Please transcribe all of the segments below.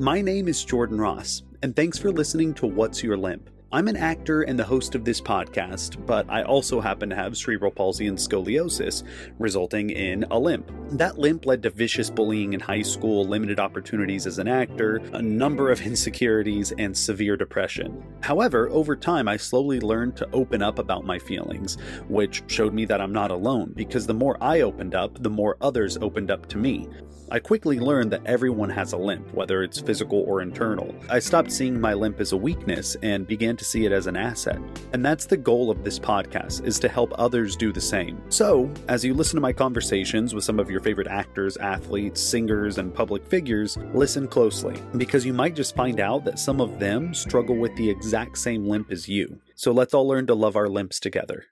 My name is Jordan Ross, and thanks for listening to What's Your Limp? I'm an actor and the host of this podcast, but I also happen to have cerebral palsy and scoliosis, resulting in a limp. That limp led to vicious bullying in high school, limited opportunities as an actor, a number of insecurities, and severe depression. However, over time, I slowly learned to open up about my feelings, which showed me that I'm not alone, because the more I opened up, the more others opened up to me. I quickly learned that everyone has a limp, whether it's physical or internal. I stopped seeing my limp as a weakness and began to see it as an asset. And that's the goal of this podcast is to help others do the same. So, as you listen to my conversations with some of your favorite actors, athletes, singers, and public figures, listen closely because you might just find out that some of them struggle with the exact same limp as you. So let's all learn to love our limps together.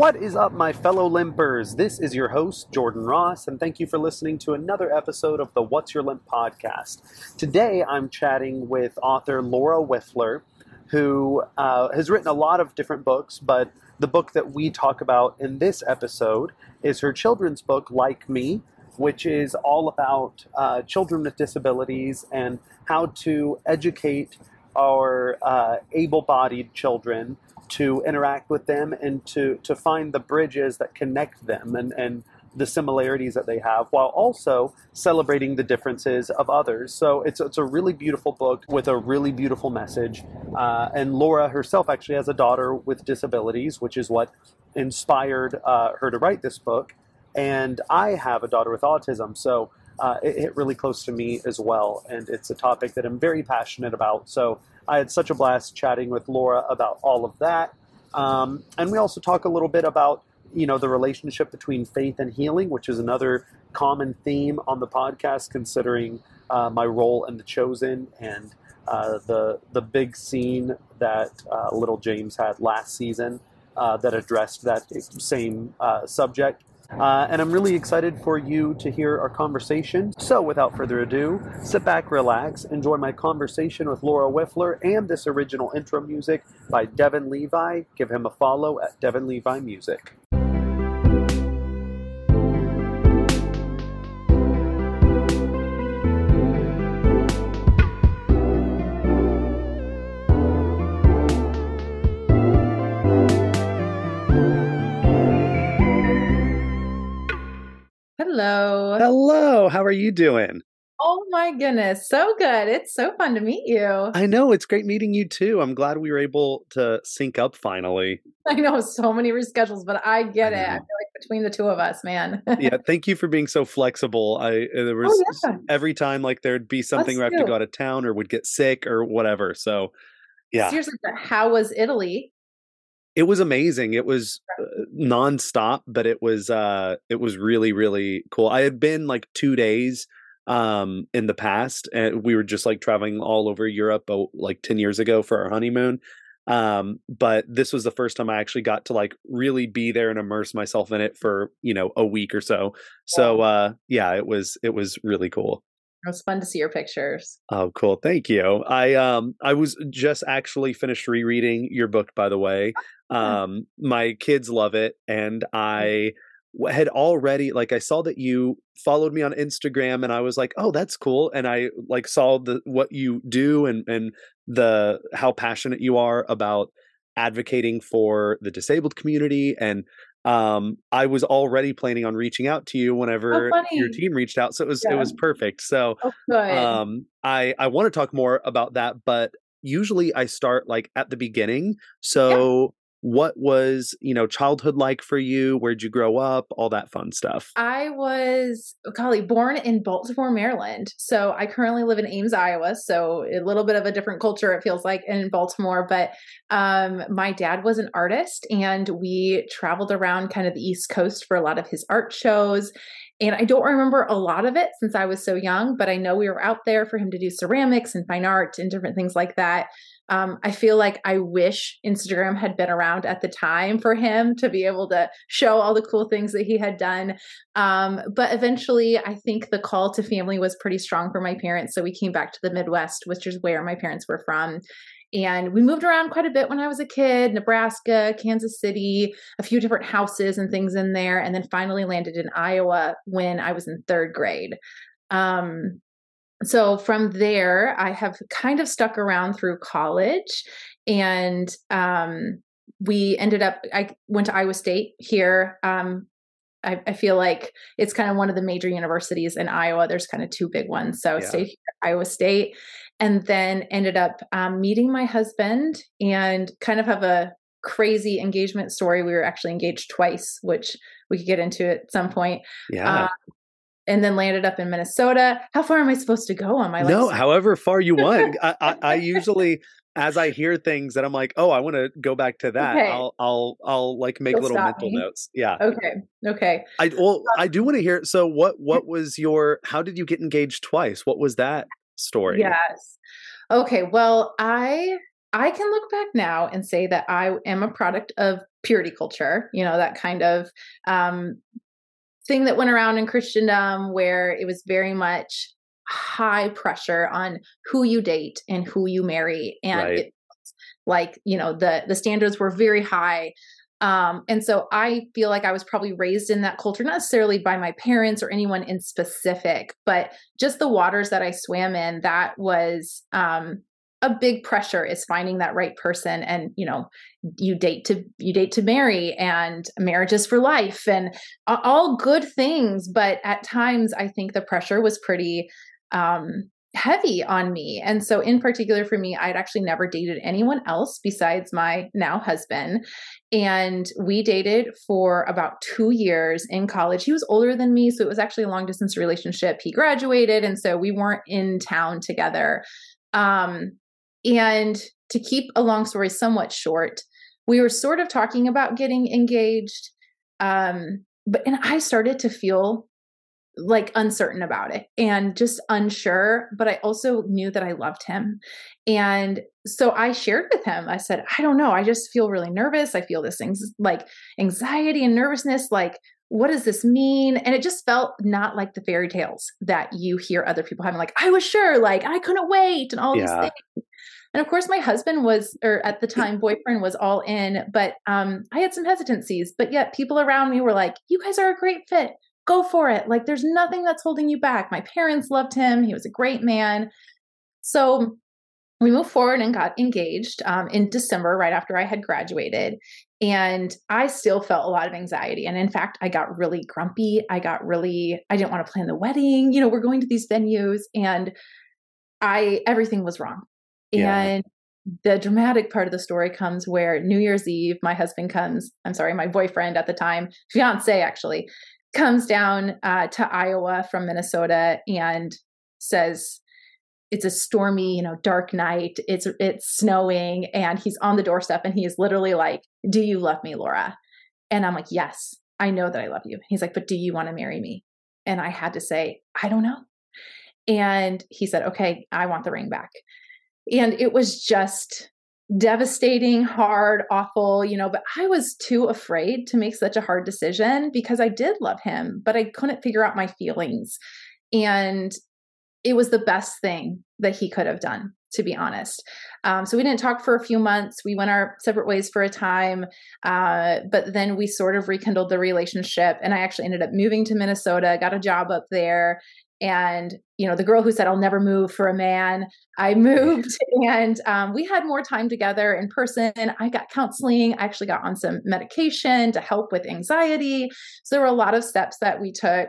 What is up, my fellow limpers? This is your host, Jordan Ross, and thank you for listening to another episode of the What's Your Limp podcast. Today, I'm chatting with author Laura Wifler, who uh, has written a lot of different books, but the book that we talk about in this episode is her children's book, Like Me, which is all about uh, children with disabilities and how to educate our uh, able bodied children to interact with them and to, to find the bridges that connect them and, and the similarities that they have while also celebrating the differences of others. So it's, it's a really beautiful book with a really beautiful message. Uh, and Laura herself actually has a daughter with disabilities, which is what inspired uh, her to write this book. And I have a daughter with autism. So uh, it hit really close to me as well. And it's a topic that I'm very passionate about. So I had such a blast chatting with Laura about all of that. Um, and we also talk a little bit about you know the relationship between faith and healing, which is another common theme on the podcast, considering uh, my role in The Chosen and uh, the the big scene that uh, Little James had last season uh, that addressed that same uh, subject. Uh, and I'm really excited for you to hear our conversation. So, without further ado, sit back, relax, enjoy my conversation with Laura Wifler and this original intro music by Devin Levi. Give him a follow at Devin Levi Music. Hello. Hello, how are you doing? Oh my goodness, so good. It's so fun to meet you. I know, it's great meeting you too. I'm glad we were able to sync up finally. I know so many reschedules, but I get I it. I feel like between the two of us, man. yeah, thank you for being so flexible. I uh, there was oh, yeah. every time like there'd be something where I have to go out of town or would get sick or whatever. So, yeah. Seriously, how was Italy? It was amazing. It was uh, nonstop, but it was uh it was really really cool. I had been like 2 days um in the past and we were just like traveling all over Europe uh, like 10 years ago for our honeymoon. Um but this was the first time I actually got to like really be there and immerse myself in it for, you know, a week or so. So uh yeah, it was it was really cool. It was fun to see your pictures. Oh, cool! Thank you. I um I was just actually finished rereading your book, by the way. Um, my kids love it, and I had already like I saw that you followed me on Instagram, and I was like, oh, that's cool. And I like saw the what you do and and the how passionate you are about advocating for the disabled community and um i was already planning on reaching out to you whenever oh, your team reached out so it was yeah. it was perfect. So oh, um i i want to talk more about that but usually i start like at the beginning. So what was you know childhood like for you? Where'd you grow up? All that fun stuff. I was golly born in baltimore maryland. So i currently live in ames iowa. So a little bit of a different culture it feels like in baltimore. But um, my dad was an artist and we traveled around kind of the east coast for a lot of his art shows. And I don't remember a lot of it since I was so young, but I know we were out there for him to do ceramics and fine art and different things like that. Um, I feel like I wish Instagram had been around at the time for him to be able to show all the cool things that he had done. Um, but eventually, I think the call to family was pretty strong for my parents. So we came back to the Midwest, which is where my parents were from. And we moved around quite a bit when I was a kid Nebraska, Kansas City, a few different houses and things in there. And then finally landed in Iowa when I was in third grade. Um, so from there, I have kind of stuck around through college. And um, we ended up, I went to Iowa State here. Um, I, I, feel like it's kind of one of the major universities in Iowa. There's kind of two big ones. So yeah. stayed here Iowa State and then ended up um, meeting my husband and kind of have a crazy engagement story. We were actually engaged twice, which we could get into at some point. Yeah. Um, and then landed up in Minnesota. How far am I supposed to go on my No, however far you want. I, I, I, usually, as I hear things that I'm like, oh, I want to go back to that. Okay. I'll, I'll, I'll like make You'll little mental me. notes. Yeah. Okay. Okay. I well, I do want to hear. So, what, what was your? How did you get engaged twice? What was that? story. Yes. Okay. Well, I I can look back now and say that I am a product of purity culture, you know, that kind of um, thing that went around in Christendom where it was very much high pressure on who you date and who you marry. And right. it, like, you know, the the standards were very high um, and so I feel like I was probably raised in that culture, not necessarily by my parents or anyone in specific, but just the waters that I swam in, that was um, a big pressure is finding that right person and you know you date to you date to marry and marriage is for life and all good things but at times i think the pressure was pretty um heavy on me. And so, in particular, for me, I'd actually never dated anyone else besides my now husband. And we dated for about two years in college. He was older than me, so it was actually a long distance relationship. He graduated, and so we weren't in town together. Um, and to keep a long story somewhat short, we were sort of talking about getting engaged. Um, but and I started to feel like uncertain about it and just unsure but i also knew that i loved him. And so i shared with him. I said i don't know. I just feel really nervous. I feel this things like anxiety and nervousness like what does this mean and it just felt not like the fairy tales that you hear other people having like i was sure like i couldn't wait and all yeah. these things and of course my husband was or at the time boyfriend was all in but um i had some hesitancies but yet people around me were like you guys are a great fit go for it. Like there's nothing that's holding you back. My parents loved him. He was a great man. So we moved forward and got engaged um, in December, right after I had graduated. And I still felt a lot of anxiety. And in fact, I got really grumpy. I got really, I didn't want to plan the wedding. You know, we're going to these venues and I, everything was wrong. Yeah. And the dramatic part of the story comes where New Year's Eve, my husband comes, I'm sorry, my boyfriend at the time, fiance actually, comes down uh, to Iowa from Minnesota and says it's a stormy, you know, dark night. It's it's snowing, and he's on the doorstep, and he is literally like, "Do you love me, Laura?" And I'm like, "Yes, I know that I love you." He's like, "But do you want to marry me?" And I had to say, "I don't know." And he said, "Okay, I want the ring back." And it was just devastating, hard, awful, you know, but I was too afraid to make such a hard decision because I did love him, but I couldn't figure out my feelings. And it was the best thing that he could have done, to be honest. Um, so we didn't talk for a few months. We went our separate ways for a time, uh, but then we sort of rekindled the relationship. And I actually ended up moving to Minnesota, got a job up there, and you know the girl who said i'll never move for a man i moved and um, we had more time together in person i got counseling i actually got on some medication to help with anxiety so there were a lot of steps that we took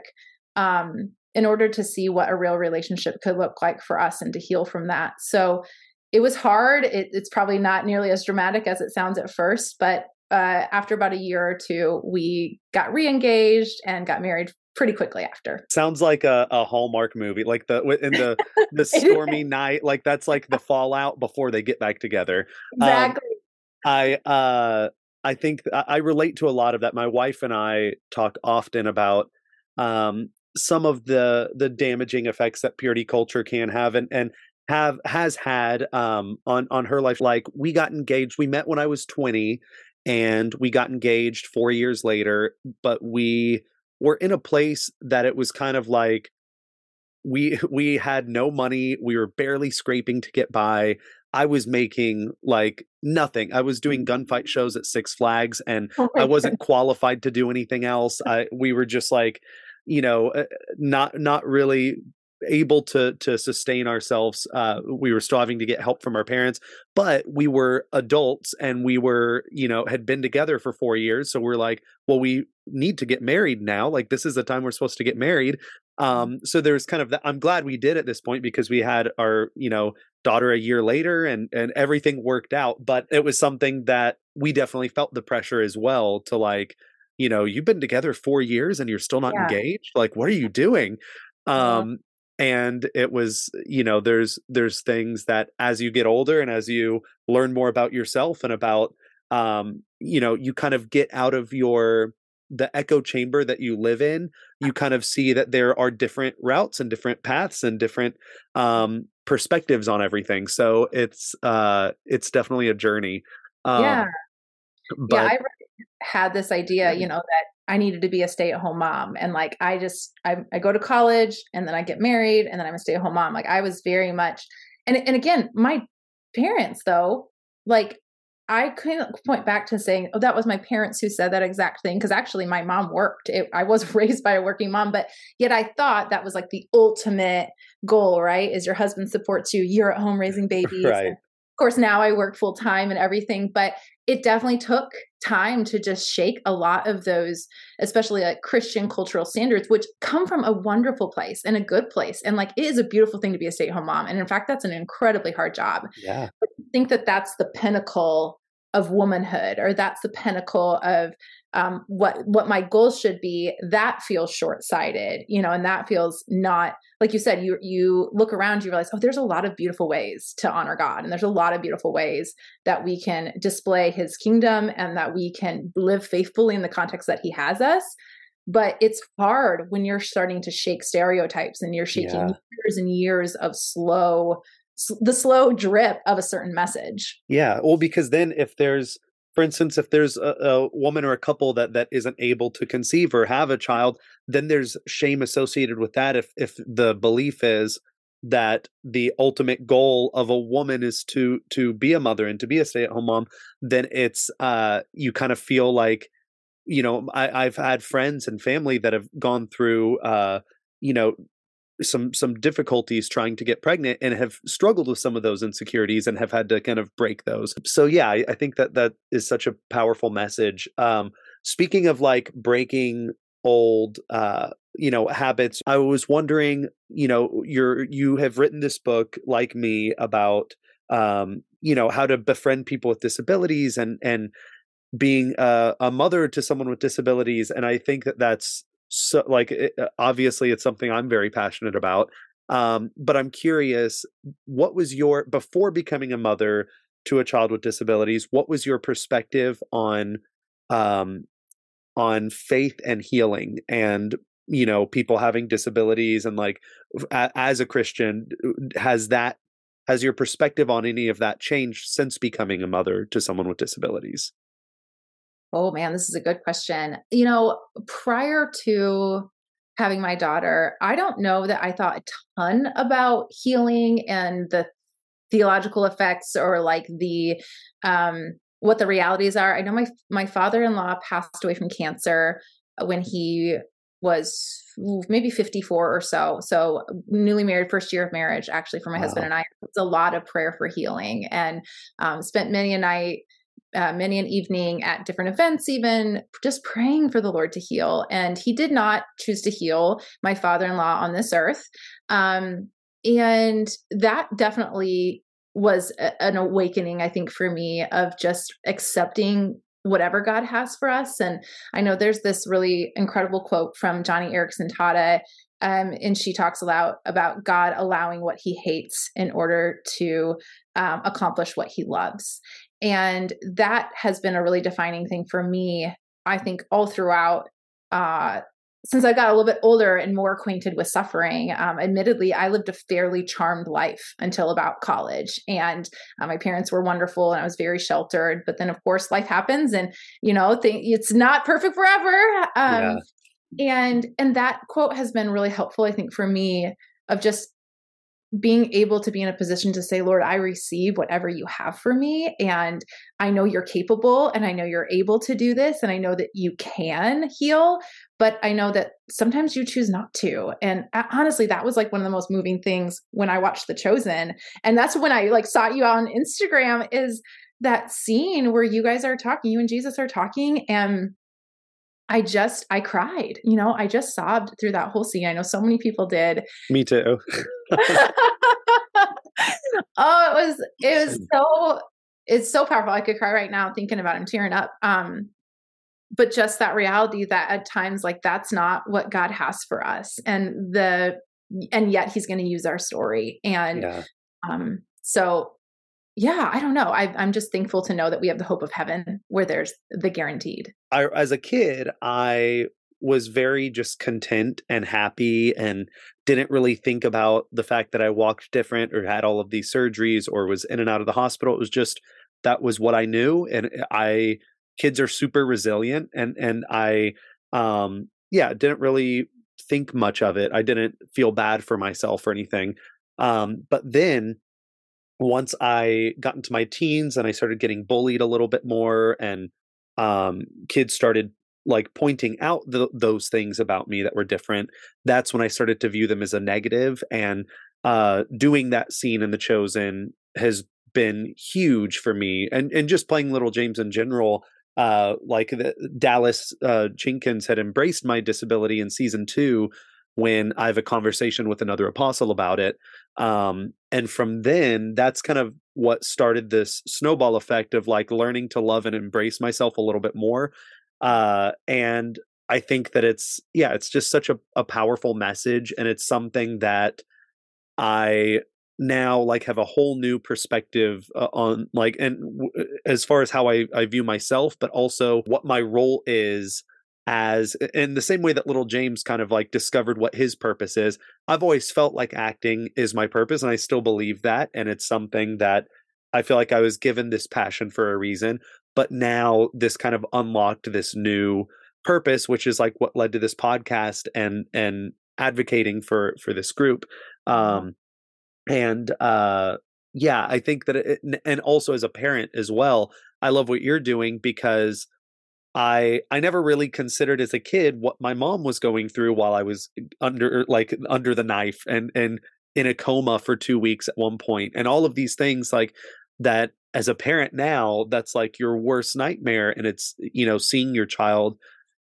um, in order to see what a real relationship could look like for us and to heal from that so it was hard it, it's probably not nearly as dramatic as it sounds at first but uh, after about a year or two, we got re-engaged and got married pretty quickly after. Sounds like a, a Hallmark movie, like the in the the stormy night, like that's like the fallout before they get back together. Um, exactly. Um, I uh I think I relate to a lot of that. My wife and I talk often about um some of the the damaging effects that purity culture can have and and have has had um on on her life like we got engaged we met when I was 20 and we got engaged 4 years later but we we're in a place that it was kind of like we we had no money we were barely scraping to get by I was making like nothing. I was doing gunfight shows at Six Flags and Oh I wasn't qualified to do anything else. I we were just like, you know, uh, not not really able to to sustain ourselves. Uh we were striving to get help from our parents, but we were adults and we were, you know, had been together for 4 years, so we're like, well we need to get married now. Like this is the time we're supposed to get married. Um so there's kind of that I'm glad we did at this point because we had our, you know, daughter a year later and and everything worked out but it was something that we definitely felt the pressure as well to like you know you've been together 4 years and you're still not Yeah. engaged like what are you doing um and it was you know there's there's things that as you get older and as you learn more about yourself and about um you know you kind of get out of your the echo chamber that you live in you kind of see that there are different routes and different paths and different um perspectives on everything so it's uh it's definitely a journey um yeah. but yeah, I had this idea, you mm-hmm. know, that I needed to be a stay-at-home mom, and like I just I, I go to college, and then I get married, and then I'm a stay-at-home mom. Like I was very much, and and again, my parents though, like I couldn't point back to saying, oh, that was my parents who said that exact thing, because actually my mom worked. It, I was raised by a working mom, but yet I thought that was like the ultimate goal, right? Is your husband supports you, you're at home raising babies, right and of course now I work full time and everything, but it definitely took time to just shake a lot of those, especially like Christian cultural standards, which come from a wonderful place and a good place. And like it is a beautiful thing to be a stay at home mom. And in fact, that's an incredibly hard job. yeah I think that that's the pinnacle of womanhood or that's the pinnacle of um, what what my goals should be that feels short-sighted you know and that feels not like you said you you look around you realize oh there's a lot of beautiful ways to honor god and there's a lot of beautiful ways that we can display his kingdom and that we can live faithfully in the context that he has us but it's hard when you're starting to shake stereotypes and you're shaking Yeah. years and years of slow the slow drip of a certain message Yeah, well, because then if there's, for instance, if there's a, a woman or a couple that that isn't able to conceive or have a child, then there's shame associated with that. If if the belief is that the ultimate goal of a woman is to to be a mother and to be a stay at home mom, then it's uh you kind of feel like, you know, I, I've had friends and family that have gone through uh you know some some difficulties trying to get pregnant and have struggled with some of those insecurities and have had to kind of break those. So yeah, I, I think that that is such a powerful message. Um, speaking of like breaking old uh you know habits i was wondering you know you're you have written this book like me about um you know how to befriend people with disabilities and and being a, a mother to someone with disabilities and i think that that's so like it, uh, obviously it's something i'm very passionate about um but i'm curious what was your before becoming a mother to a child with disabilities what was your perspective on um on faith and healing and you know people having disabilities and like a, as a christian has that has your perspective on any of that changed since becoming a mother to someone with disabilities Oh man, this is a good question. You know, prior to having my daughter, I don't know that I thought a ton about healing and the theological effects or like the um what the realities are. I know my my father-in-law passed away from cancer when he was maybe 54 or so. So newly married, first year of marriage, actually, for my Wow. husband and I. It's a lot of prayer for healing and um, spent many a night uh, many an evening at different events, even just praying for the Lord to heal. And He did not choose to heal my father in law on this earth. Um, and that definitely was a- an awakening, I think, for me of just accepting whatever God has for us. And I know there's this really incredible quote from Joni Eareckson Tada. Um, and she talks about about God allowing what He hates in order to um, accomplish what He loves. And that has been a really defining thing for me, I think, all throughout. Uh, since I got a little bit older and more acquainted with suffering, um, admittedly, I lived a fairly charmed life until about college. And uh, my parents were wonderful and I was very sheltered. But then, of course, life happens and, you know, th- it's not perfect forever. Um, Yeah. And and that quote has been really helpful, I think, for me of just being able to be in a position to say, Lord, I receive whatever you have for me. And I know you're capable and I know you're able to do this. And I know that you can heal, but I know that sometimes you choose not to. And uh, honestly, that was like one of the most moving things when I watched The Chosen. And that's when I like saw you on Instagram is that scene where you guys are talking, you and Jesus are talking and I just I cried. You know, I just sobbed through that whole scene. I know so many people did. Me too. oh, it was it was so it's so powerful. I could cry right now thinking about him tearing up. Um but just that reality that at times like that's not what God has for us and the and yet he's going to use our story and yeah. um so yeah, I don't know. I, I'm just thankful to know that we have the hope of heaven where there's the guaranteed. I, as a kid, I was very just content and happy and didn't really think about the fact that I walked different or had all of these surgeries or was in and out of the hospital. It was just that was what I knew. And I, kids are super resilient and, and I, um, yeah, didn't really think much of it. I didn't feel bad for myself or anything. Um, but then once I got into my teens and I started getting bullied a little bit more, and um, kids started like pointing out the, those things about me that were different, that's when I started to view them as a negative. And uh, doing that scene in The Chosen has been huge for me, and and just playing Little James in general. Uh, like the, Dallas uh, Jenkins had embraced my disability in season two when I have a conversation with another apostle about it. Um, and from then, that's kind of what started this snowball effect of like learning to love and embrace myself a little bit more. Uh, and I think that it's, yeah, it's just such a, a powerful message. And it's something that I now like have a whole new perspective uh, on like and w- as far as how I, I view myself but also what my role is as in the same way that little James kind of like discovered what his purpose is. I've always felt like acting is my purpose, and I still believe that. And it's something that I feel like I was given this passion for a reason. But now this kind of unlocked this new purpose, which is like what led to this podcast and and advocating for for this group. Mm-hmm. Um, and uh, yeah, I think that, it, and also as a parent as well, I love what you're doing because I I never really considered as a kid what my mom was going through while I was under like under the knife and and in a coma for 2 weeks at one point and all of these things like that as a parent now that's like your worst nightmare and it's you know seeing your child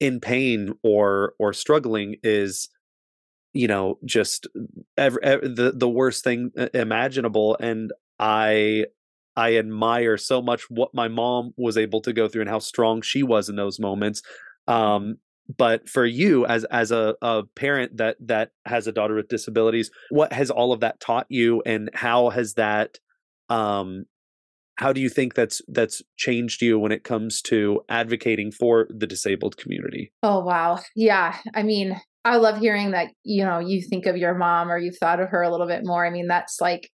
in pain or or struggling is you know just ever, ever the the worst thing uh, imaginable and I I admire so much what my mom was able to go through and how strong she was in those moments. Um, but for you as as a, a parent that that has a daughter with disabilities, what has all of that taught you, and how has that um, how do you think that's that's changed you when it comes to advocating for the disabled community? Oh wow. Yeah. I mean i love hearing that you know you think of your mom or you've thought of her a little bit more. I mean that's like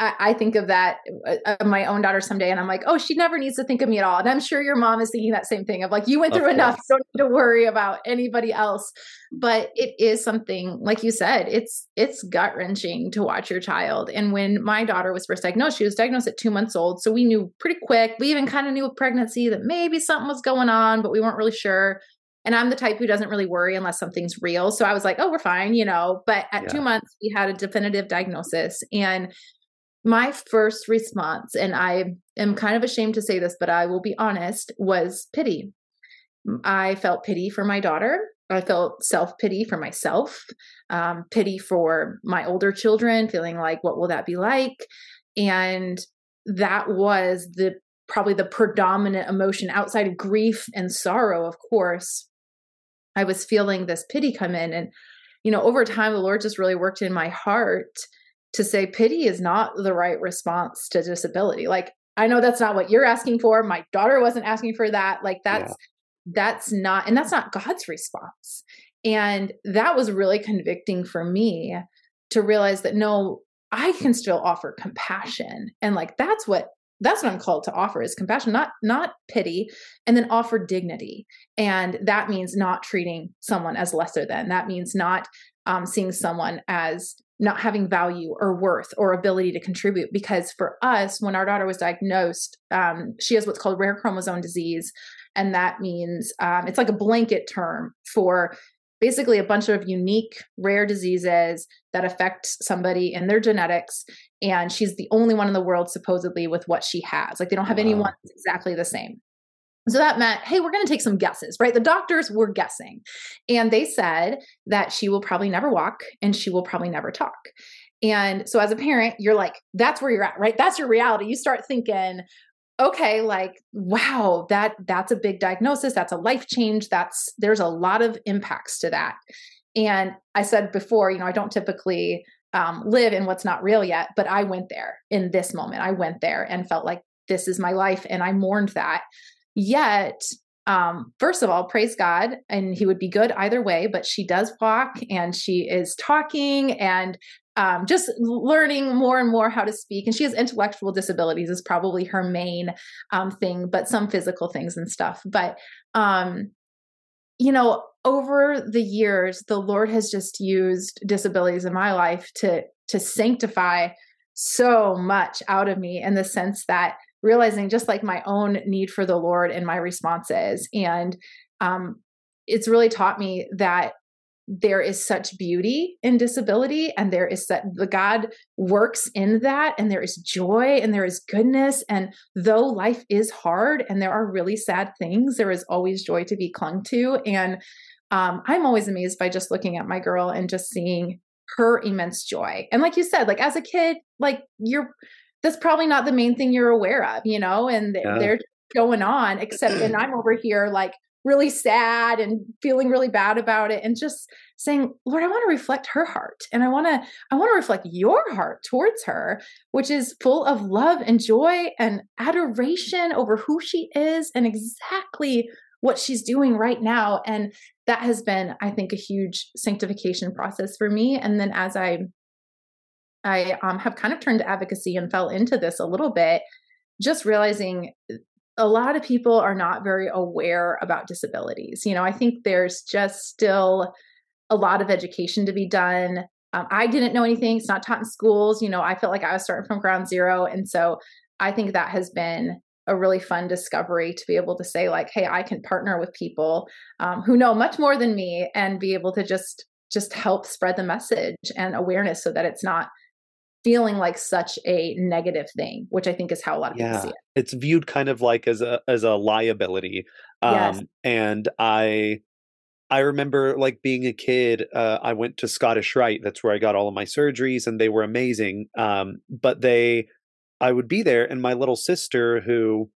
I, think of that uh, of my own daughter someday, and I'm like, oh, she never needs to think of me at all. And I'm sure your mom is thinking that same thing of like, you went through enough, you don't need to worry about anybody else. But it is something, like you said, it's it's gut wrenching to watch your child. And when my daughter was first diagnosed, she was diagnosed at two months old, so we knew pretty quick. We even kind of knew with pregnancy that maybe something was going on, but we weren't really sure. And I'm the type who doesn't really worry unless something's real. So I was like, oh, we're fine, you know. But at yeah. two months, we had a definitive diagnosis. And my first response, and I am kind of ashamed to say this, but I will be honest, was pity. I felt pity for my daughter. I felt self pity for myself, um, pity for my older children, feeling like, what will that be like? And that was the probably the predominant emotion outside of grief and sorrow, of course. I was feeling this pity come in. And, you know, over time, the Lord just really worked in my heart to say pity is not the right response to disability. Like, I know that's not what you're asking for. My daughter wasn't asking for that. Like, that's, yeah. that's not, and that's not God's response. And that was really convicting for me to realize that no, I can still offer compassion. And like, that's what that's what I'm called to offer is compassion, not not pity, and then offer dignity. And that means not treating someone as lesser than. That means not um, seeing someone as not having value or worth or ability to contribute. Because for us, when our daughter was diagnosed, um, she has what's called rare chromosome disease. And that means um, it's like a blanket term for basically a bunch of unique rare diseases that affect somebody in their genetics. And she's the only one in the world, supposedly, with what she has. Like they don't have wow. anyone exactly the same. So that meant, hey, we're going to take some guesses, right? The doctors were guessing. And they said that she will probably never walk and she will probably never talk. And so as a parent, you're like, that's where you're at, right? That's your reality. You start thinking, okay, like, wow, that that's a big diagnosis. That's a life change. That's there's a lot of impacts to that. And I said before, you know, I don't typically um, live in what's not real yet, but I went there in this moment. I went there and felt like this is my life and I mourned that. Yet, um, first of all, praise God, and He would be good either way. But she does walk, and she is talking, and um, just learning more and more how to speak. And she has intellectual disabilities is probably her main um, thing, but some physical things and stuff. But um, you know, over the years, the Lord has just used disabilities in my life to to sanctify so much out of me in the sense that realizing just like my own need for the Lord and my responses. And um, it's really taught me that there is such beauty in disability and there is that the god works in that and there is joy and there is goodness. And though life is hard and there are really sad things there is always joy to be clung to. And um, i'm always amazed by just looking at my girl and just seeing her immense joy. And like you said like as a kid like you're that's probably not the main thing you're aware of, you know, and yeah. they're going on, except, and I'm over here like really sad and feeling really bad about it and just saying lord i want to reflect her heart and i want to i want to reflect your heart towards her which is full of love and joy and adoration over who she is and exactly what she's doing right now and that has been i think a huge sanctification process for me and then as i I um, have kind of turned to advocacy and fell into this a little bit, just realizing a lot of people are not very aware about disabilities. You know, I think there's just still a lot of education to be done. Um, I didn't know anything, it's not taught in schools. You know, I felt like I was starting from ground zero. And so I think that has been a really fun discovery to be able to say, like, hey, I can partner with people um, who know much more than me and be able to just just help spread the message and awareness so that it's not feeling like such a negative thing, which I think is how a lot of yeah. people see it. It's viewed kind of like as a as a liability. Um yes. and I I remember like being a kid, uh, I went to Scottish Rite. That's where I got all of my surgeries, and they were amazing. Um, but they, I would be there, and my little sister, who,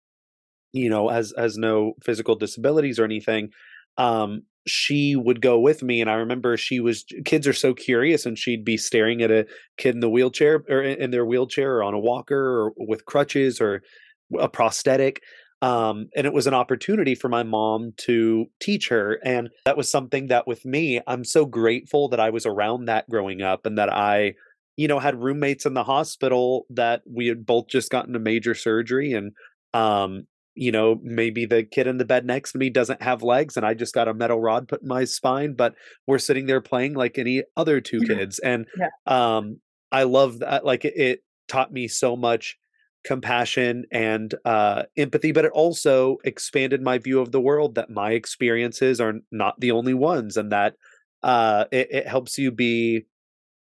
you know, has has no physical disabilities or anything, um, she would go with me and i remember she was kids are so curious and she'd be staring at a kid in the wheelchair or in their wheelchair or on a walker or with crutches or a prosthetic um, and it was an opportunity for my mom to teach her and that was something that with me i'm so grateful that i was around that growing up and that i you know had roommates in the hospital that we had both just gotten a major surgery and um you know, maybe the kid in the bed next to me doesn't have legs and I just got a metal rod put in my spine, but we're sitting there playing like any other two kids. And yeah. um I love that like it, it, taught me so much compassion and uh empathy, but it also expanded my view of the world that my experiences are not the only ones and that uh it, it helps you be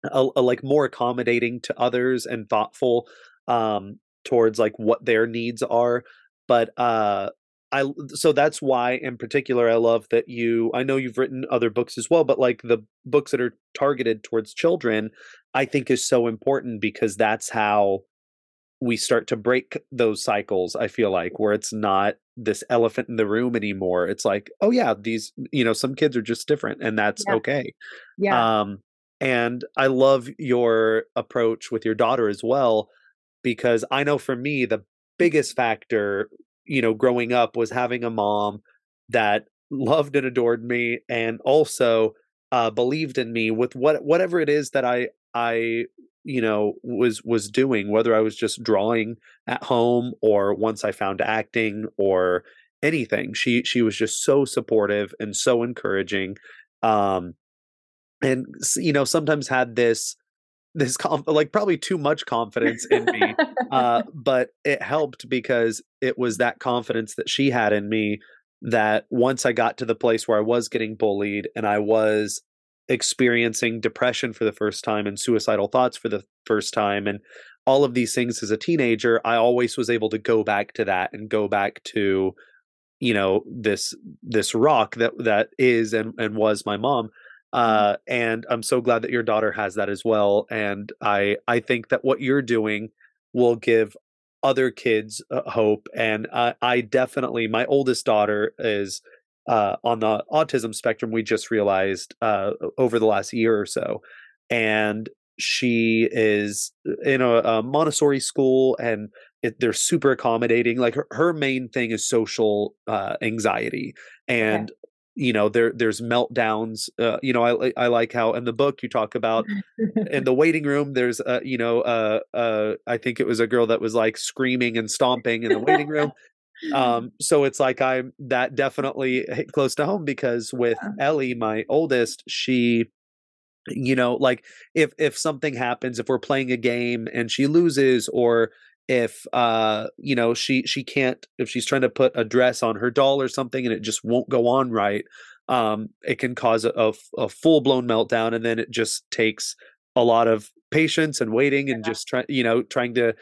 a, a, like more accommodating to others and thoughtful um towards like what their needs are but uh I so that's why in particular I love that you I know you've written other books as well but like the books that are targeted towards children I think is so important because that's how we start to break those cycles I feel like where it's not this elephant in the room anymore. It's like oh yeah these you know some kids are just different and that's yeah. okay. Yeah. Um and I love your approach with your daughter as well because I know for me the biggest factor, you know, growing up was having a mom that loved and adored me and also uh, believed in me with what whatever it is that I I you know was was doing whether I was just drawing at home or once I found acting or anything. She she was just so supportive and so encouraging um and you know sometimes had this this conf- like probably too much confidence in me uh, but it helped because it was that confidence that she had in me that once i got to the place where i was getting bullied and i was experiencing depression for the first time and suicidal thoughts for the first time and all of these things as a teenager i always was able to go back to that and go back to you know this this rock that that is and and was my mom. Uh, and I'm so glad that your daughter has that as well. And I I think that what you're doing will give other kids uh, hope. And I, I definitely, my oldest daughter is uh, on the autism spectrum. We just realized uh, over the last year or so, and she is in a, a Montessori school and. It, they're super accommodating. Like her, her main thing is social uh, anxiety, and you know there there's meltdowns uh, you know i i like how in the book you talk about in the waiting room there's uh you know uh uh i think it was a girl that was like screaming and stomping in the waiting room um so it's like i'm that definitely hit close to home because with yeah. ellie my oldest she you know like if if something happens if we're playing a game and she loses or if uh you know she she can't if she's trying to put a dress on her doll or something and it just won't go on right um it can cause a, a, full-blown meltdown and then it just takes a lot of patience and waiting and yeah. just trying you know trying to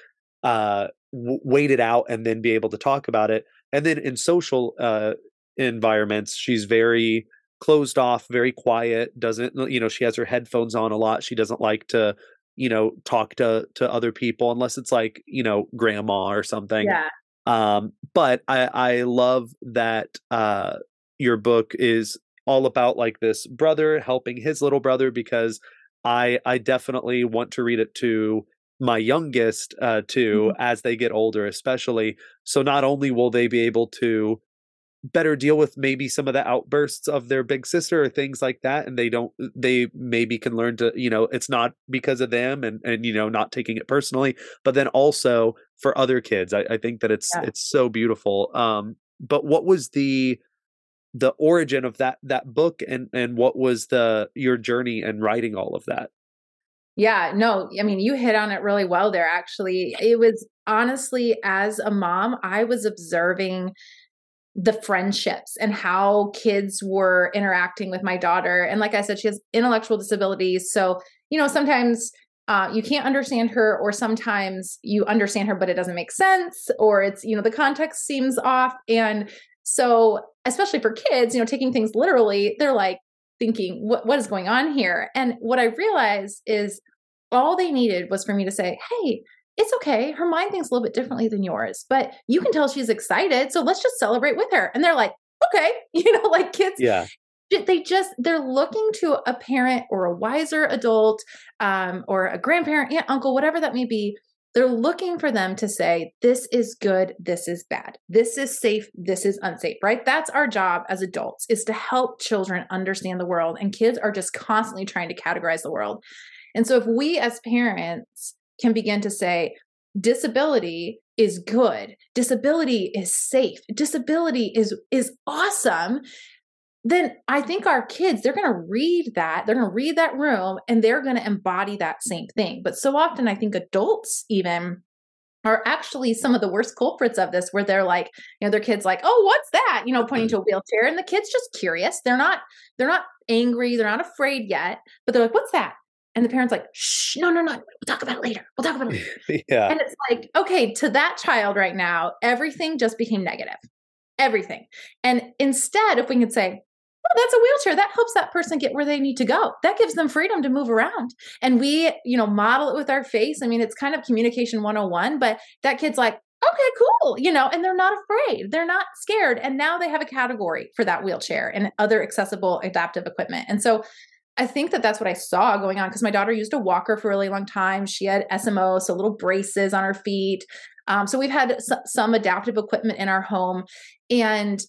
uh w- wait it out and then be able to talk about it and then in social uh environments she's very closed off very quiet doesn't you know she has her headphones on a lot she doesn't like to you know talk to to other people unless it's like you know grandma or something. Yeah. Um but i i love that uh your book is all about like this brother helping his little brother because i i definitely want to read it to my youngest uh too mm-hmm. as they get older especially. So not only will they be able to better deal with maybe some of the outbursts of their big sister or things like that and they don't they maybe can learn to you know it's not because of them and and you know not taking it personally but then also for other kids i, I think that it's yeah. it's so beautiful um but what was the the origin of that that book and and what was the your journey and writing all of that yeah, no, I mean, you hit on it really well there, actually. It was honestly, as a mom, I was observing the friendships and how kids were interacting with my daughter. And like I said, she has intellectual disabilities. So, you know, sometimes uh, you can't understand her, or sometimes you understand her, but it doesn't make sense, or it's, you know, the context seems off. And so, especially for kids, you know, taking things literally, they're like thinking, what, what is going on here? And what I realized is all they needed was for me to say, hey, it's okay. Her mind thinks a little bit differently than yours, but you can tell she's excited. So let's just celebrate with her. And they're like, okay, you know, like kids. Yeah. They just they're looking to a parent or a wiser adult, um, or a grandparent, aunt, uncle, whatever that may be. They're looking for them to say, this is good, this is bad, this is safe, this is unsafe, right? That's our job as adults is to help children understand the world. And kids are just constantly trying to categorize the world. And so if we as parents can begin to say, disability is good. Disability is safe. Disability is is awesome. Then i think our kids they're going to read that they're going to read that room and they're going to embody that same thing. But so often i think adults even are actually some of the worst culprits of this where they're like you know their kids like oh what's that? You know pointing mm. to a wheelchair and the kids just curious. They're not they're not angry they're not afraid yet but they're like what's that and the parents like, shh, no, no, no, we'll talk about it later. We'll talk about it later. yeah. And it's like, okay, to that child right now, everything just became negative. Everything. And instead, if we could say, oh, that's a wheelchair, that helps that person get where they need to go. That gives them freedom to move around. And we, you know, model it with our face. I mean, it's kind of communication 101, but that kid's like, okay, cool, you know, and they're not afraid. They're not scared. And now they have a category for that wheelchair and other accessible adaptive equipment. And so I think that that's what I saw going on because my daughter used a walker for a really long time. She had SMO, so little braces on her feet. Um, so we've had s- some adaptive equipment in our home. And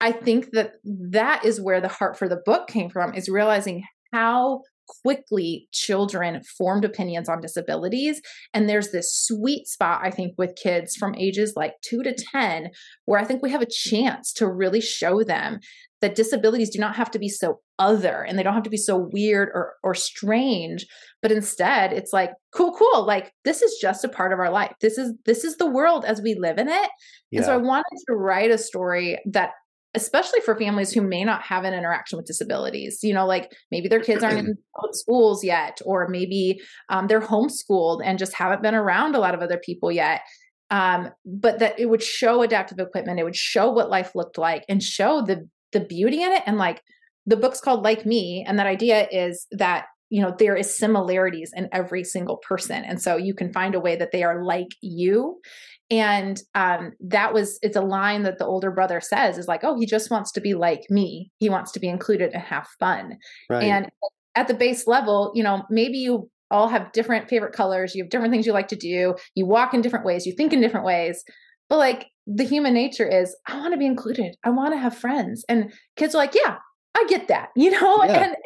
I think that that is where the heart for the book came from is realizing how quickly children formed opinions on disabilities. And there's this sweet spot, I think, with kids from ages like two to 10, where I think we have a chance to really show them that disabilities do not have to be so other and they don't have to be so weird or or strange but instead it's like cool cool like this is just a part of our life this is this is the world as we live in it yeah. and so i wanted to write a story that especially for families who may not have an interaction with disabilities you know like maybe their kids aren't in schools yet or maybe um, they're homeschooled and just haven't been around a lot of other people yet um, but that it would show adaptive equipment it would show what life looked like and show the the beauty in it and like the book's called like me and that idea is that you know there is similarities in every single person and so you can find a way that they are like you. And um, that was it's a line that the older brother says is like oh he just wants to be like me. He wants to be included and have fun. Right. and at the base level you know maybe you all have different favorite colors you have different things you like to do you walk in different ways you think in different ways but like the human nature is i want to be included. I want to have friends. And kids are like yeah i get that you know yeah. and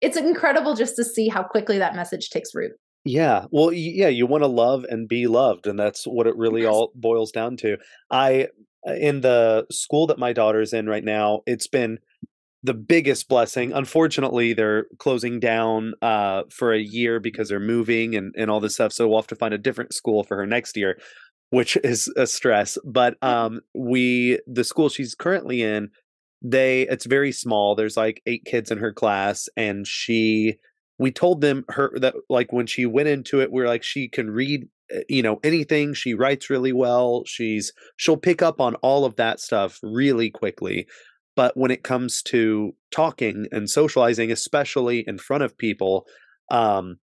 it's incredible just to see how quickly that message takes root yeah well yeah you want to love and be loved and that's what it really yes. all boils down to i uh, in the school that my daughter's in right now it's been the biggest blessing. Unfortunately, they're closing down uh, for a year because they're moving and, and all this stuff. So we'll have to find a different school for her next year, which is a stress. But mm-hmm. um, we, the school she's currently in, they, it's very small. There's like eight kids in her class, and she, we told them her that like when she went into it, we are like she can read eh, you know anything she writes really well she's she'll pick up on all of that stuff really quickly. But when it comes to talking and socializing, especially in front of people, um,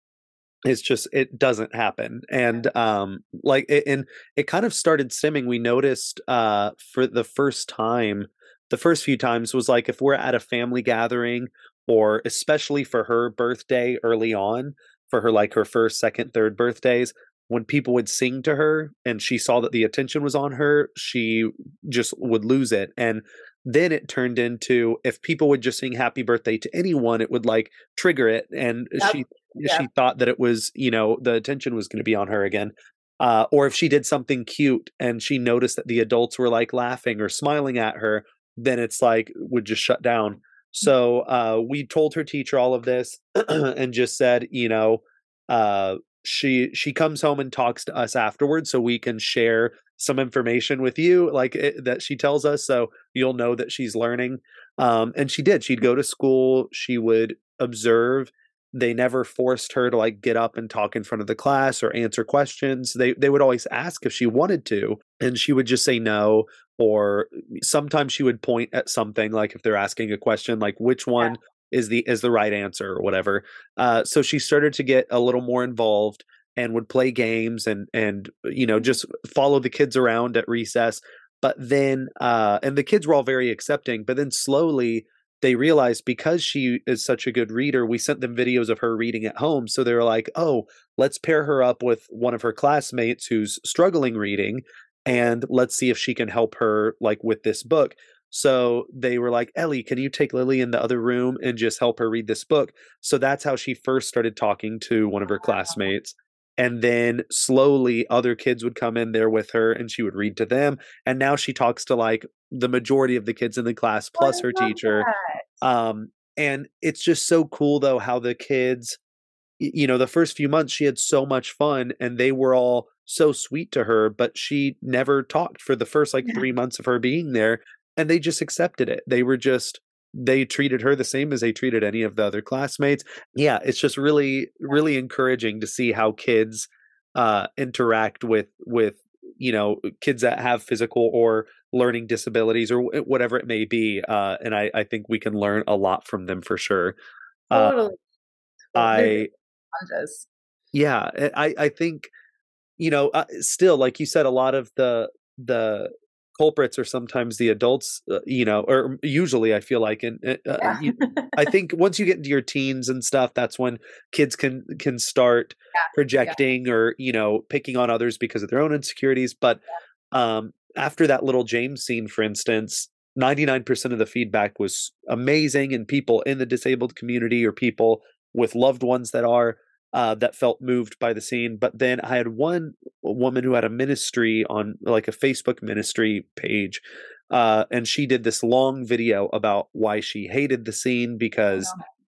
it's just it doesn't happen. And um like it, and it kind of started stemming we noticed uh for the first time the first few times was like if we're at a family gathering or especially for her birthday early on for her like her first second third birthdays when people would sing to her and she saw that the attention was on her she just would lose it and then it turned into if people would just sing happy birthday to anyone it would like trigger it and yep. she yeah. she thought that it was you know the attention was going to be on her again uh, or if she did something cute and she noticed that the adults were like laughing or smiling at her then it's like would just shut down. Mm. so uh, we told her teacher all of this and just said you know uh, she she comes home and talks to us afterwards so we can share some information with you like it, eh, that she tells us so you'll know that she's learning. Um and she did. She'd go to school. She would observe they never forced her to like get up and talk in front of the class or answer questions. They they would always ask if she wanted to and she would just say no or sometimes she would point at something like if they're asking a question like which one yeah. is the is the right answer or whatever. Uh so she started to get a little more involved and would play games and and you know just follow the kids around at recess. But then uh and the kids were all very accepting but then slowly they realized because she is such a good reader we sent them videos of her reading at home so they were like oh let's pair her up with one of her classmates who's struggling reading and let's see if she can help her like with this book. So they were like, Ellie, can you take Lily in the other room and just help her read this book? So that's how she first started talking to one of her ah. classmates and then slowly other kids would come in there with her and she would read to them. And now she talks to like the majority of the kids in the class plus her teacher. that. um and it's just so cool though how the kids you know the first few months she had so much fun and they were all so sweet to her but she never talked for the first like 3 months of her being there and they just accepted it. They were just they treated her the same as they treated any of the other classmates. Yeah, it's just really really encouraging to see how kids uh interact with with you know kids that have physical or learning disabilities or whatever it may be uh and I I think we can learn a lot from them for sure. Uh, totally. I yeah, I I think you know uh, still like you said a lot of the the culprits are sometimes the adults uh, you know or usually i feel like and uh, uh yeah. you, i think once you get into your teens and stuff that's when kids can can start yeah. projecting yeah. or you know picking on others because of their own insecurities but um after that little james scene for instance 99% of the feedback was amazing and people in the disabled community or people with loved ones that are uh, that felt moved by the scene. But then I had one woman who had a ministry on like a Facebook ministry page uh, and she did this long video about why she hated the scene because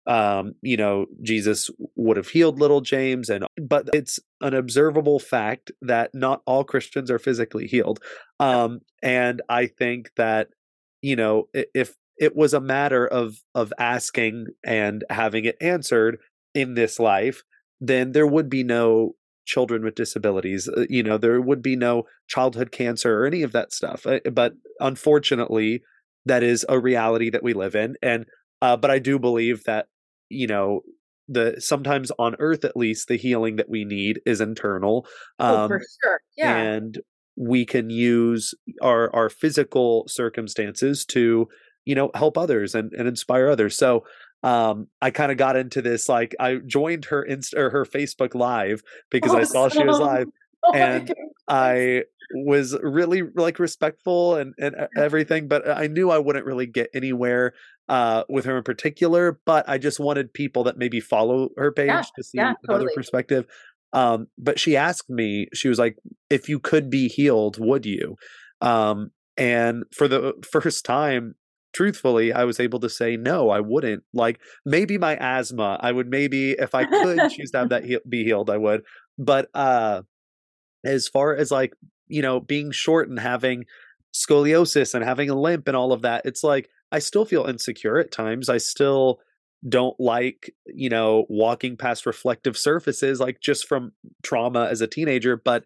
um you know jesus would have healed little james and but it's an observable fact that not all christians are physically healed um and i think that you know if it was a matter of of asking and having it answered in this life then there would be no children with disabilities uh, you know there would be no childhood cancer or any of that stuff uh, but unfortunately that is a reality that we live in and uh, but i do believe that you know the sometimes on earth at least the healing that we need is internal um, oh, for sure yeah. and we can use our our physical circumstances to you know help others and, and inspire others so um i kind of got into this like i joined her inst or her facebook live because oh, i saw she was live oh and i was really like respectful and and everything but i knew i wouldn't really get anywhere uh, with her in particular, but I just wanted people that maybe follow her page yeah, to see yeah, another totally. perspective. Um, but she asked me, she was like, if you could be healed, would you? Um, and for the first time, truthfully, I was able to say, no, I wouldn't. Like maybe my asthma, I would maybe, if I could choose to have that he- be healed, I would. But uh, as far as like, you know, being short and having scoliosis and having a limp and all of that, it's like, I still feel insecure at times. I still don't like, you know, walking past reflective surfaces like just from trauma as a teenager, but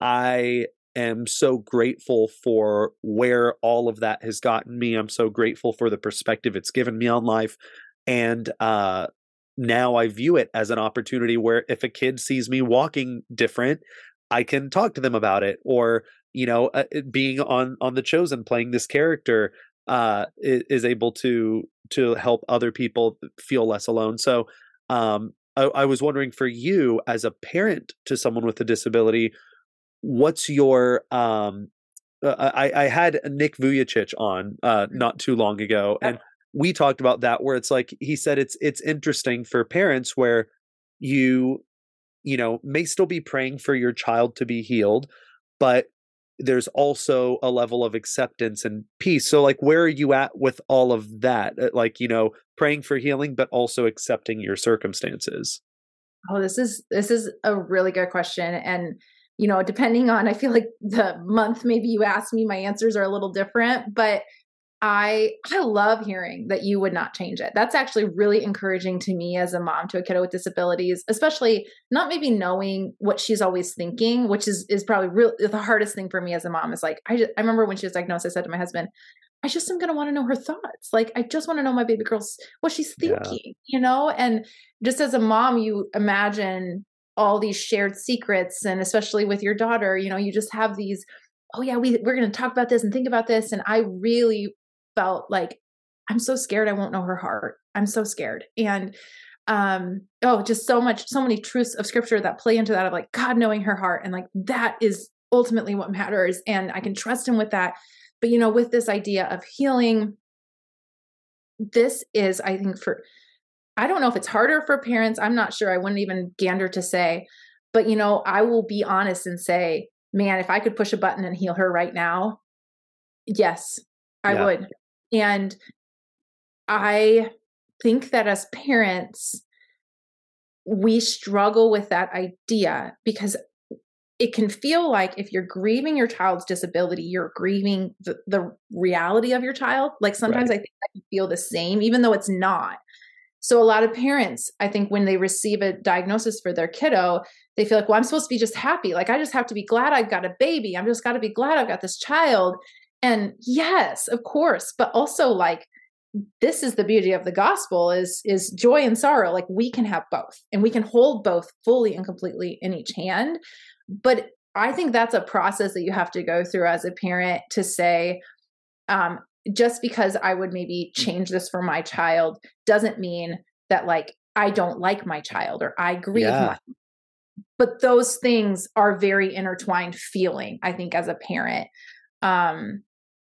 I am so grateful for where all of that has gotten me. I'm so grateful for the perspective it's given me on life. And uh now I view it as an opportunity where if a kid sees me walking different, I can talk to them about it or you know uh, being on on the chosen playing this character uh, is able to to help other people feel less alone. So um, I, I, was wondering for you as a parent to someone with a disability, what's your um, uh, I, I had Nick Vujicic on uh, mm-hmm. not too long ago, and we talked about that where it's like he said it's it's interesting for parents where you you know may still be praying for your child to be healed, but there's also a level of acceptance and peace. So, like, where are you at with all of that? Uh, like, you know, praying for healing, but also accepting your circumstances. Oh, this is this is a really good question, and you know, depending on, I feel like the month maybe you ask me, my answers are a little different, but I I love hearing that you would not change it. That's actually really encouraging to me as a mom to a kiddo with disabilities, especially not maybe knowing what she's always thinking, which is is probably real the hardest thing for me as a mom is like I just I remember when she was diagnosed, I said to my husband, I just am gonna want to know her thoughts. Like I just want to know my baby girl's what she's thinking, yeah. you know? And just as a mom, you imagine all these shared secrets and especially with your daughter, you know, you just have these oh yeah we we're going to talk about this and think about this and i really felt like I'm so scared I won't know her heart. I'm so scared. And um oh just so much so many truths of scripture that play into that of like God knowing her heart and like that is ultimately what matters and I can trust him with that. But you know with this idea of healing this is I think for I don't know if it's harder for parents. I'm not sure. I wouldn't even gander to say. But you know, I will be honest and say, man, if I could push a button and heal her right now, yes, I yeah. would. And I think that as parents, we struggle with that idea because it can feel like if you're grieving your child's disability, you're grieving the, the reality of your child. Like sometimes right. I think I feel the same, even though it's not. So a lot of parents, I think when they receive a diagnosis for their kiddo, they feel like, well, I'm supposed to be just happy. Like I just have to be glad I've got a baby. I'm just got to be glad I've got this child. And yes, of course, but also like this is the beauty of the gospel is is joy and sorrow like we can have both and we can hold both fully and completely in each hand but i think that's a process that you have to go through as a parent to say um, just because i would maybe change this for my child doesn't mean that like i don't like my child or i grieve yeah. my but those things are very intertwined feeling i think as a parent um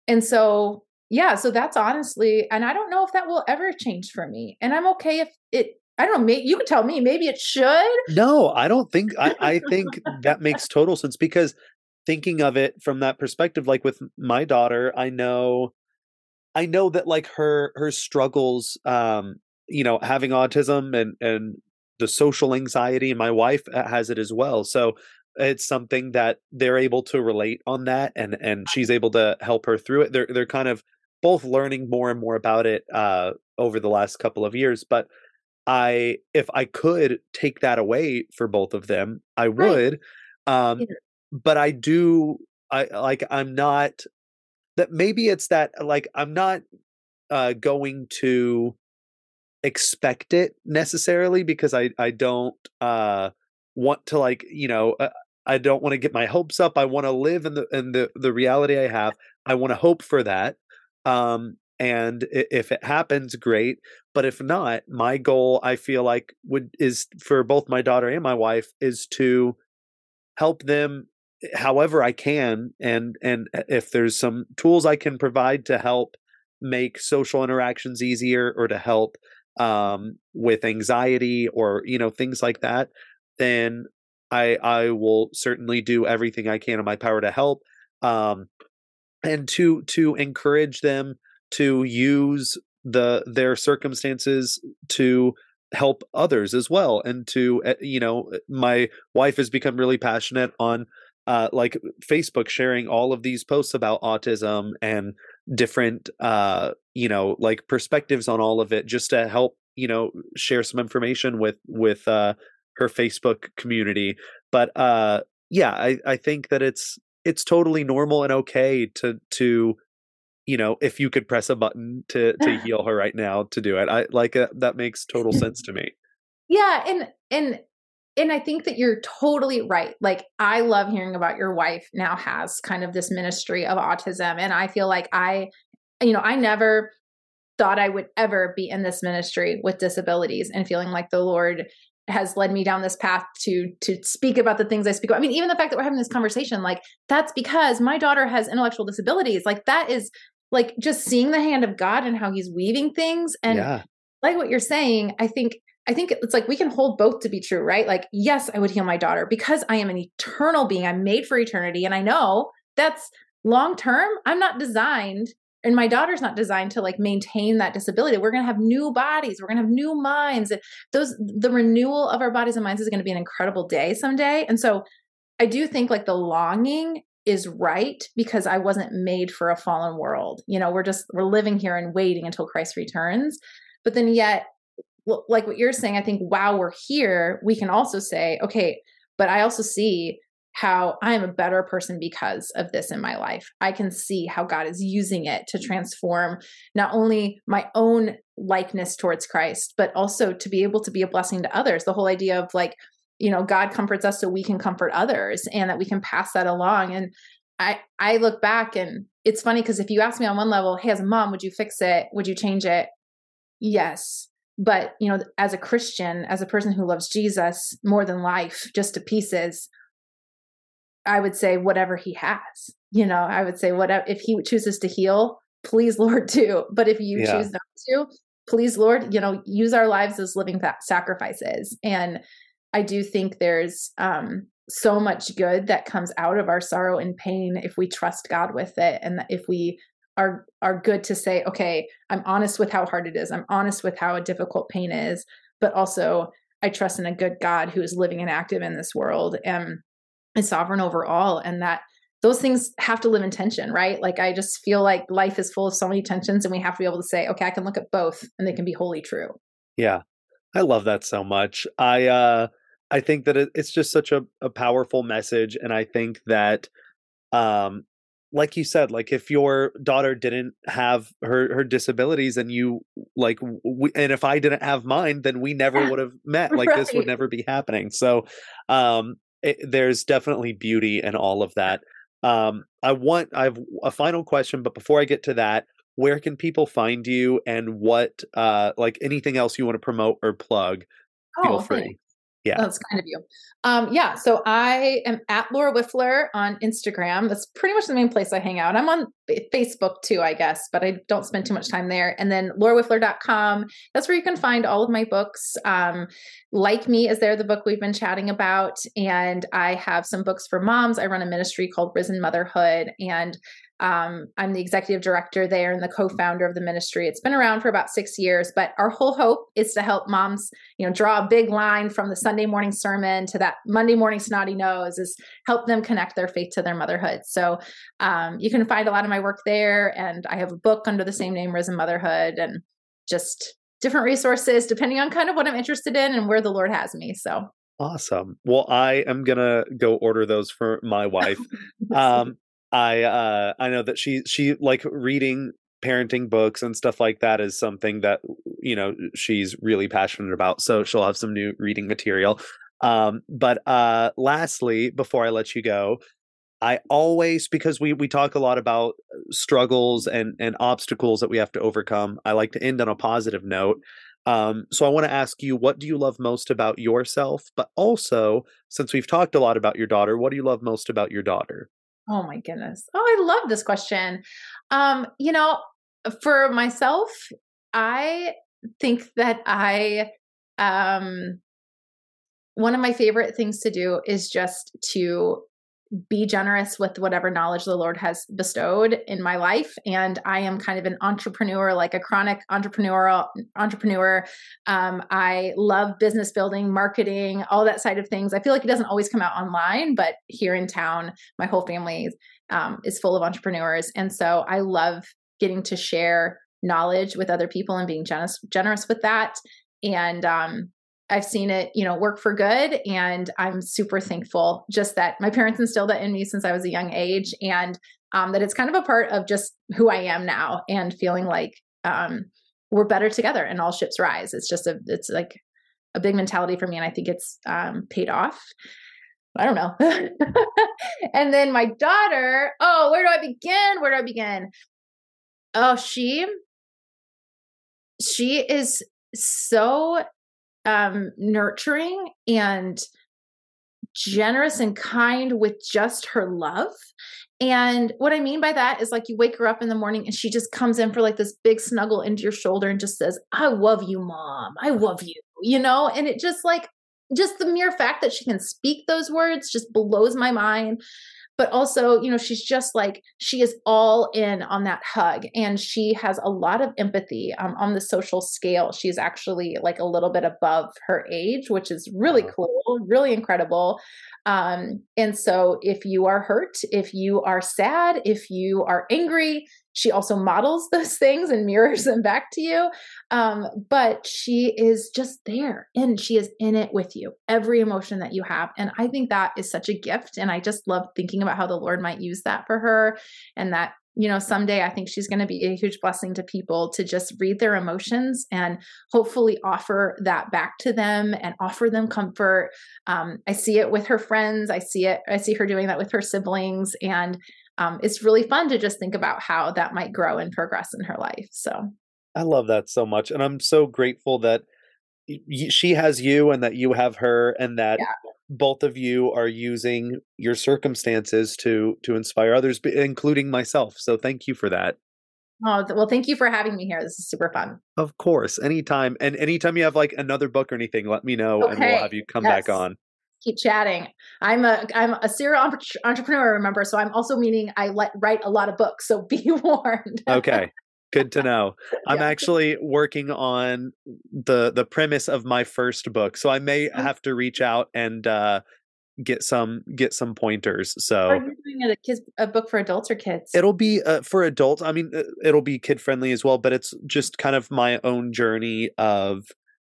and so, yeah, so that's honestly, and I don't know if that will ever change for me. And I'm okay if it, I don't know, maybe you could tell me, maybe it should. No, I don't think, I, I think that makes total sense because thinking of it from that perspective like with my daughter i know i know that like her her struggles um you know having autism and and the social anxiety and my wife uh, has it as well so it's something that they're able to relate on that and and she's able to help her through it they're they're kind of both learning more and more about it uh over the last couple of years but i if i could take that away for both of them i would right. um yeah. but i do i like i'm not that maybe it's that like i'm not uh going to expect it necessarily because i i don't uh want to like you know uh, I don't want to get my hopes up. I want to live in the in the the reality I have. I want to hope for that. Um, and if it happens, great. But if not, my goal I feel like would is for both my daughter and my wife is to help them however I can, and and uh, if there's some tools I can provide to help make social interactions easier or to help um, with anxiety or you know things like that, then I I will certainly do everything I can in my power to help, um, and to to encourage them to use the their circumstances to help others as well and to eh, you know eh, my wife has become really passionate on uh, like facebook sharing all of these posts about autism and different uh you know like perspectives on all of it just to help you know share some information with with uh her Facebook community. But uh, yeah, I, I think that it's it's totally normal and okay to to you know if you could press a button to to heal her right now to do it. I like uh, that makes total sense to me. Yeah, and and and I think that you're totally right. Like I love hearing about your wife now has kind of this ministry of autism and I feel like I you know, I never thought I would ever be in this ministry with disabilities and feeling like the Lord has led me down this path to to speak about the things I speak about. I mean, even the fact that we're having this conversation, like that's because my daughter has intellectual disabilities. Like that is like just seeing the hand of God and how He's weaving things. And yeah. like what you're saying, I think I think it's like we can hold both to be true, right? Like, yes, I would heal my daughter because I am an eternal being. I'm made for eternity, and I know that's long term. I'm not designed and my daughter's not designed to like maintain that disability. We're going to have new bodies. We're going to have new minds. Those the renewal of our bodies and minds is going to be an incredible day someday. And so i do think like the longing is right because i wasn't made for a fallen world. You know we're just we're living here and waiting until christ returns. But then yet like what you're saying i think while we're here we can also say okay but i also see how I am a better person because of this in my life. I can see how God is using it to transform not only my own likeness towards Christ, but also to be able to be a blessing to others. The whole idea of like, you know, God comforts us so we can comfort others and that we can pass that along. And I I look back and it's funny because if you ask me on one level, hey, as a mom, would you fix it? Would you change it? Yes. But, you know, as a Christian, as a person who loves Jesus more than life, just to pieces, I would say whatever he has. You know, I would say whatever if he chooses to heal, please Lord do. But if you yeah. choose not to, please Lord, you know, use our lives as living sacrifices. And I do think there's um so much good that comes out of our sorrow and pain if we trust God with it and if we are are good to say okay i'm honest with how hard it is i'm honest with how a difficult pain is but also i trust in a good god who is living and active in this world and is sovereign over all and that those things have to live in tension right? Like i just feel like life is full of so many tensions and we have to be able to say okay i can look at both and they can be wholly true. Yeah i love that so much. I uh i think that it, it's just such a, a powerful message and i think that um like you said like if your daughter didn't have her her disabilities and you like we, and if i didn't have mine then we never would have met like right. this would never be happening so um it, there's definitely beauty in all of that. Um, I want I have a final question, but before I get to that, where can people find you and what uh like anything else you want to promote or plug? Feel oh, free. Yeah. That's kind of you. Um, yeah. So I am at Laura Wifler on Instagram. That's pretty much the main place I hang out. I'm on Facebook too, I guess, but I don't spend too much time there. And then laurawifler.com. That's where you can find all of my books. Um, like Me is there, the book we've been chatting about. And I have some books for moms. I run a ministry called Risen Motherhood. And um, I'm the executive director there and the co-founder of the ministry. It's been around for about six years, but our whole hope is to help moms, you know, draw a big line from the Sunday morning sermon to that Monday morning snotty nose, is help them connect their faith to their motherhood. So um, you can find a lot of my work there, and I have a book under the same name, Risen Motherhood, and just different resources depending on kind of what I'm interested in and where the Lord has me. So awesome. Well, I am gonna go order those for my wife. um, I uh I know that she she like reading parenting books and stuff like that is something that you know she's really passionate about so she'll have some new reading material. Um but uh lastly before i let you go i always because we we talk a lot about struggles and and obstacles that we have to overcome i like to end on a positive note. Um so i want to ask you what do you love most about yourself? But also since we've talked a lot about your daughter what do you love most about your daughter Oh my goodness. Oh, I love this question. Um, you know, for myself, I think that I um one of my favorite things to do is just to be generous with whatever knowledge the Lord has bestowed in my life. And I am kind of an entrepreneur, like a chronic entrepreneurial entrepreneur. Um, I love business building, marketing, all that side of things. I feel like it doesn't always come out online, but here in town, my whole family um, is full of entrepreneurs, and so I love getting to share knowledge with other people and being generous generous with that. And um, I've seen it, you know, work for good. And I'm super thankful just that my parents instilled that in me since I was a young age and um, that it's kind of a part of just who I am now and feeling like um, we're better together and all ships rise. It's just a, it's like a big mentality for me. And I think it's um, paid off. I don't know. and then my daughter, oh, where do I begin? Where do I begin? Oh, she, she is so um, nurturing and generous and kind with just her love. And what I mean by that is like you wake her up in the morning and she just comes in for like this big snuggle into your shoulder and just says, I love you, mom. I love you, you know? And it just like, just the mere fact that she can speak those words just blows my mind but also you know she's just like she is all in on that hug and she has a lot of empathy um, on the social scale. She's actually like a little bit above her age which is really cool really incredible. Um, and so if you are hurt if you are sad if you are angry she also models those things and mirrors them back to you. Um, but she is just there and she is in it with you, every emotion that you have. And I think that is such a gift. And I just love thinking about how the Lord might use that for her and that you know, someday I think she's going to be a huge blessing to people to just read their emotions and hopefully offer that back to them and offer them comfort. Um, I see it with her friends. I see it. I see her doing that with her siblings, and um, it's really fun to just think about how that might grow and progress in her life. So I love that so much. And I'm so grateful that she has you and that you have her and that yeah. both of you are using your circumstances to to inspire others including myself so thank you for that oh well thank you for having me here this is super fun of course anytime and anytime you have like another book or anything let me know okay. and we'll have you come yes. back on keep chatting. I'm a I'm a serial entrepreneur, remember? So I'm also meaning I let, write a lot of books. So be warned. okay, good to know. I'm yeah. actually working on the the premise of my first book, so I may oh. have to reach out and uh, get some get some pointers. So are you doing a kids a book for adults or kids? It'll be uh, for adults. I mean, uh, it'll be kid friendly as well, but it's just kind of my own journey of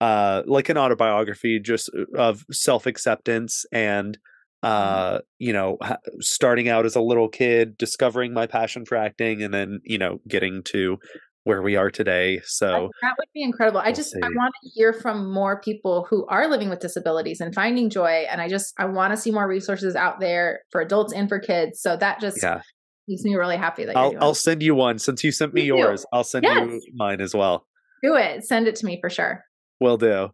uh, like an autobiography just uh, of self acceptance and mm-hmm. uh, you know starting out as a little kid discovering my passion for acting and then you know getting to where we are today. So that would be incredible. I just i want to hear from more people who are living with disabilities and finding joy and i just i want to see more resources out there for adults and for kids. So that just yeah. makes me really happy that I'll, I'll send you one. Since you sent me, me yours i'll send yes. you mine as well. Do it. Send it to me for sure Will do.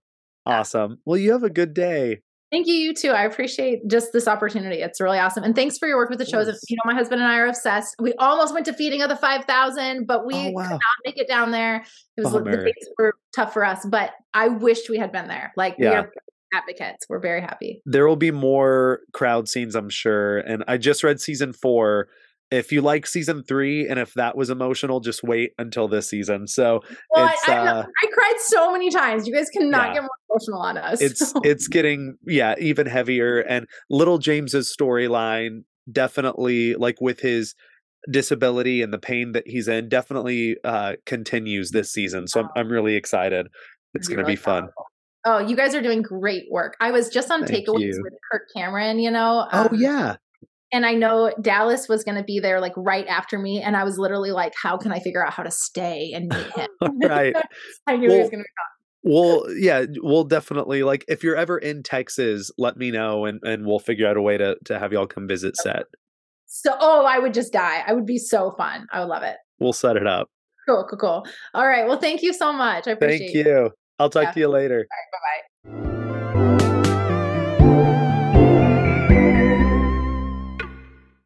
Awesome. Well, you have a good day. Thank you, you too. I appreciate just this opportunity. It's really awesome. And thanks for your work with the shows. Yes. You know, my husband and I are obsessed. We almost went to feeding of the 5,000, but we Oh, wow. could not make it down there. It was the Bummer. dates were tough for us, but I wished we had been there. Like we Yeah. are advocates. We're very happy. There will be more crowd scenes, I'm sure. And I just read season four. If you like season three, and if that was emotional, just wait until this season. So Well, It's, I, I, uh, I cried so many times. You guys cannot Yeah. get more emotional on us. it's it's getting yeah even heavier. And little James's storyline definitely like with his disability and the pain that he's in definitely uh continues this season. So I'm I'm really excited. It's gonna really be fun. powerful. Oh, you guys are doing great work. I was just on Thank takeaways you. with Kirk Cameron, you know. Oh um, yeah. And I know Dallas was going to be there like right after me. And I was literally like, how can I figure out how to stay and meet him? Right. I knew he was Well, going to Well, yeah, we'll definitely like if you're ever in Texas, let me know and and we'll figure out a way to to have y'all come visit set. So, oh, I would just die. I would be so fun. I would love it. We'll set it up. Cool, cool, cool. All right. Well, thank you so much. I appreciate Thank it. you. I'll talk Yeah. to you later. Bye bye.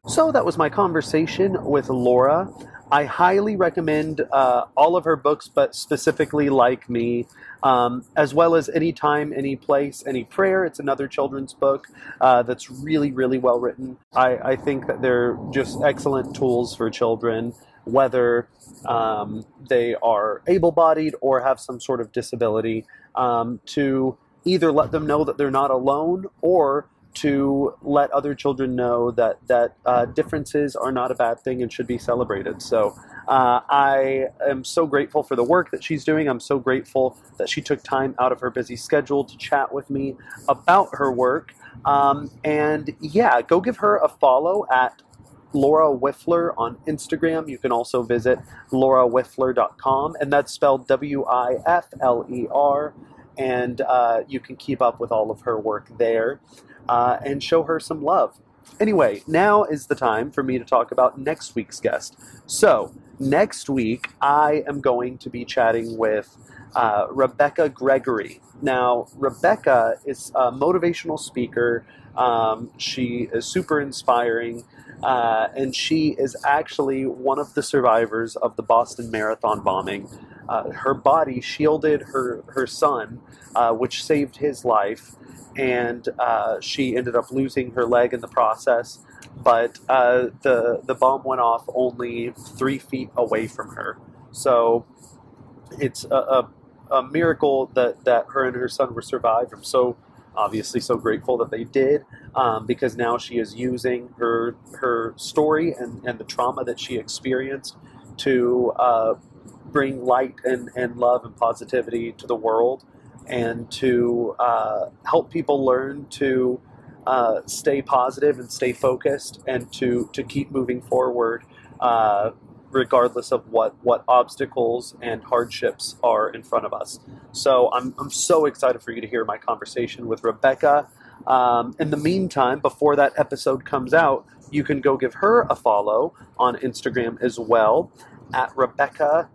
So that was my conversation with Laura. I highly recommend uh, all of her books, but specifically Like Me, um, as well as Anytime, Any Place, Any Prayer. It's another children's book uh, that's really, really well written. I, I think that they're just excellent tools for children, whether um, they are able bodied or have some sort of disability, um, to either let them know that they're not alone or to let other children know that that uh, differences are not a bad thing and should be celebrated. So uh, I am so grateful for the work that she's doing. I'm so grateful that she took time out of her busy schedule to chat with me about her work. Um, and yeah, go give her a follow at Laura Wifler on Instagram. You can also visit laurawifler.com, and that's spelled W I F L E R. And uh, you can keep up with all of her work there uh, and show her some love. Anyway, now is the time for me to talk about next week's guest. So, next week, I am going to be chatting with uh, Rebekah Gregory. Now, Rebekah is a motivational speaker. Um, she is super inspiring, uh, and she is actually one of the survivors of the Boston Marathon bombing. Uh, her body shielded her, her son, uh, which saved his life and uh, she ended up losing her leg in the process. But uh, the the bomb went off only three feet away from her, so it's a, a, a miracle that that her and her son were survived. I'm so obviously so grateful that they did, um, because now she is using her her story and, and the trauma that she experienced to uh, bring light and, and love and positivity to the world and to uh, help people learn to uh, stay positive and stay focused and to, to keep moving forward uh, regardless of what, what obstacles and hardships are in front of us. So I'm, I'm so excited for you to hear my conversation with Rebekah. Um, in the meantime, before that episode comes out, you can go give her a follow on Instagram as well at Rebekah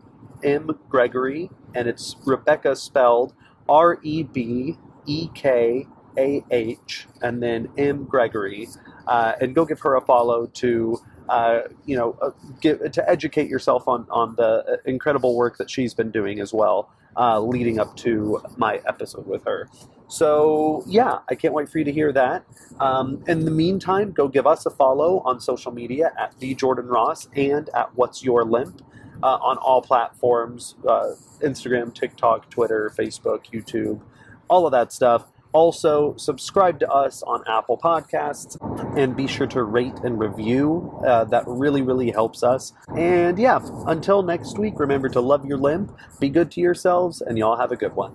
M. Gregory, and it's Rebekah spelled R E B E K A H, and then M. Gregory, uh, and go give her a follow to. Uh, you know, uh, give, to educate yourself on, on the uh, incredible work that she's been doing as well, uh, leading up to my episode with her. So, yeah, I can't wait for you to hear that. Um, in the meantime, go give us a follow on social media at the Jordan Ross and at What's Your Limp uh, on all platforms uh, Instagram, TikTok, Twitter, Facebook, YouTube, all of that stuff. Also, subscribe to us on Apple Podcasts and be sure to rate and review. Uh, that really, really helps us. And yeah, until next week, remember to love your limp, be good to yourselves, and y'all have a good one.